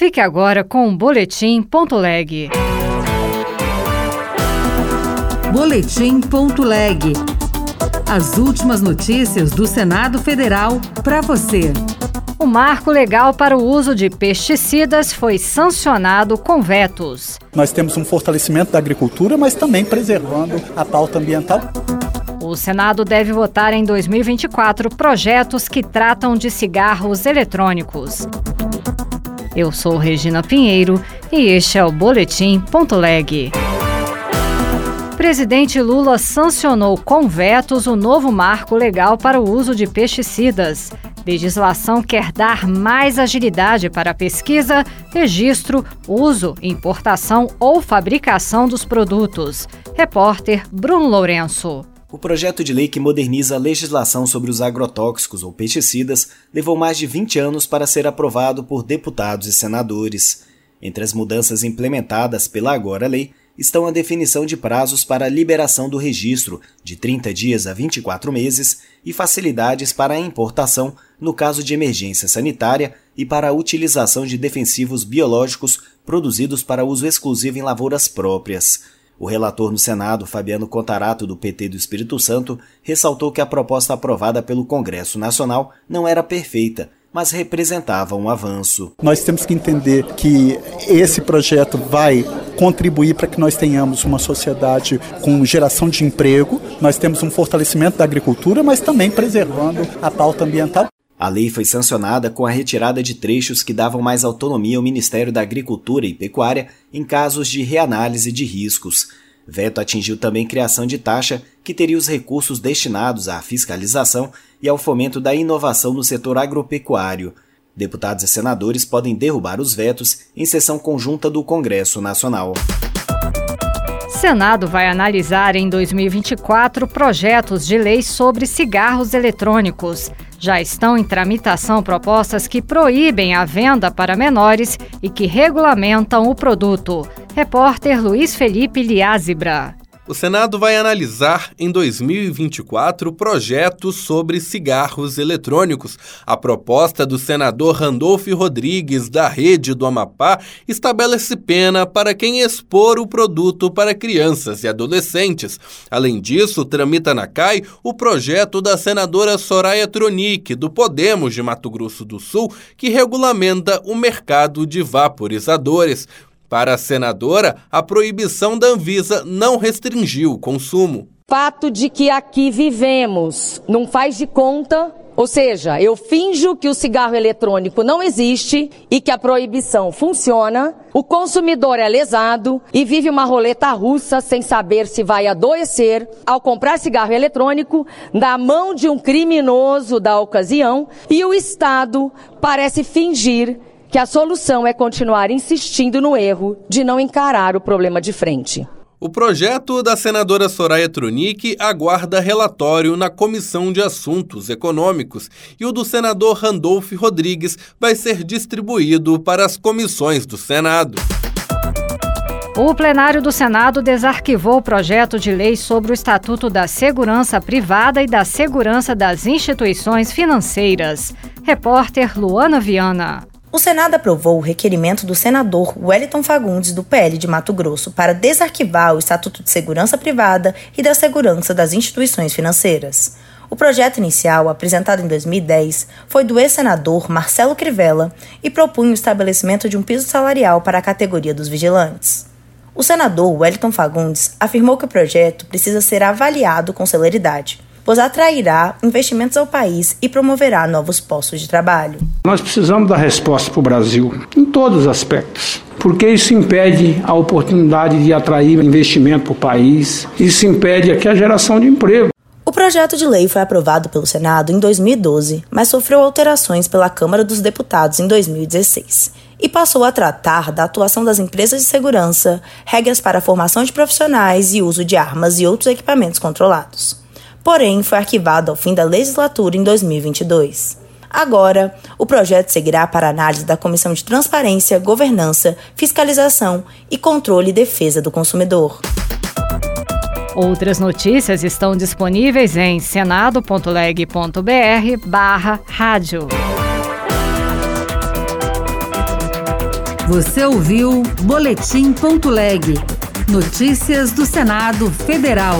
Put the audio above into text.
Fique agora com o Boletim.leg. Boletim.leg. As últimas notícias do Senado Federal para você. O marco legal para o uso de pesticidas foi sancionado com vetos. Nós temos um fortalecimento da agricultura, mas também preservando a pauta ambiental. O Senado deve votar em 2024 projetos que tratam de cigarros eletrônicos. Eu sou Regina Pinheiro e este é o Boletim Ponto Leg. Presidente Lula sancionou com vetos o novo marco legal para o uso de pesticidas. Legislação quer dar mais agilidade para a pesquisa, registro, uso, importação ou fabricação dos produtos. Repórter Bruno Lourenço. O projeto de lei que moderniza a legislação sobre os agrotóxicos ou pesticidas levou mais de 20 anos para ser aprovado por deputados e senadores. Entre as mudanças implementadas pela agora lei estão a definição de prazos para a liberação do registro, de 30 dias a 24 meses, e facilidades para a importação no caso de emergência sanitária e para a utilização de defensivos biológicos produzidos para uso exclusivo em lavouras próprias. O relator no Senado, Fabiano Contarato, do PT do Espírito Santo, ressaltou que a proposta aprovada pelo Congresso Nacional não era perfeita, mas representava um avanço. Nós temos que entender que esse projeto vai contribuir para que nós tenhamos uma sociedade com geração de emprego, nós temos um fortalecimento da agricultura, mas também preservando a pauta ambiental. A lei foi sancionada com a retirada de trechos que davam mais autonomia ao Ministério da Agricultura e Pecuária em casos de reanálise de riscos. Veto atingiu também criação de taxa que teria os recursos destinados à fiscalização e ao fomento da inovação no setor agropecuário. Deputados e senadores podem derrubar os vetos em sessão conjunta do Congresso Nacional. Senado vai analisar em 2024 projetos de lei sobre cigarros eletrônicos. Já estão em tramitação propostas que proíbem a venda para menores e que regulamentam o produto. Repórter Luiz Felipe Liázebra. O Senado vai analisar em 2024 projetos sobre cigarros eletrônicos. A proposta do senador Randolph Rodrigues, da Rede do Amapá, estabelece pena para quem expor o produto para crianças e adolescentes. Além disso, tramita na CAI o projeto da senadora Soraya Tronic, do Podemos de Mato Grosso do Sul, que regulamenta o mercado de vaporizadores. Para a senadora, a proibição da Anvisa não restringiu o consumo. Fato de que aqui vivemos, não faz de conta ou seja, eu finjo que o cigarro eletrônico não existe e que a proibição funciona, o consumidor é lesado e vive uma roleta russa sem saber se vai adoecer ao comprar cigarro eletrônico na mão de um criminoso da ocasião e o Estado parece fingir que a solução é continuar insistindo no erro de não encarar o problema de frente. O projeto da senadora Soraya Tronic aguarda relatório na Comissão de Assuntos Econômicos e o do senador Randolph Rodrigues vai ser distribuído para as comissões do Senado. O plenário do Senado desarquivou o projeto de lei sobre o Estatuto da Segurança Privada e da Segurança das Instituições Financeiras. Repórter Luana Viana. O Senado aprovou o requerimento do senador Wellington Fagundes, do PL de Mato Grosso, para desarquivar o Estatuto de Segurança Privada e da Segurança das Instituições Financeiras. O projeto inicial, apresentado em 2010, foi do ex-senador Marcelo Crivella e propunha o estabelecimento de um piso salarial para a categoria dos vigilantes. O senador Wellington Fagundes afirmou que o projeto precisa ser avaliado com celeridade pois atrairá investimentos ao país e promoverá novos postos de trabalho. Nós precisamos dar resposta para o Brasil em todos os aspectos. Porque isso impede a oportunidade de atrair investimento para o país, isso impede aqui a geração de emprego. O projeto de lei foi aprovado pelo Senado em 2012, mas sofreu alterações pela Câmara dos Deputados em 2016 e passou a tratar da atuação das empresas de segurança, regras para a formação de profissionais e uso de armas e outros equipamentos controlados porém foi arquivado ao fim da legislatura em 2022. Agora, o projeto seguirá para análise da Comissão de Transparência, Governança, Fiscalização e Controle e Defesa do Consumidor. Outras notícias estão disponíveis em senado.leg.br barra rádio. Você ouviu Boletim.leg. Notícias do Senado Federal.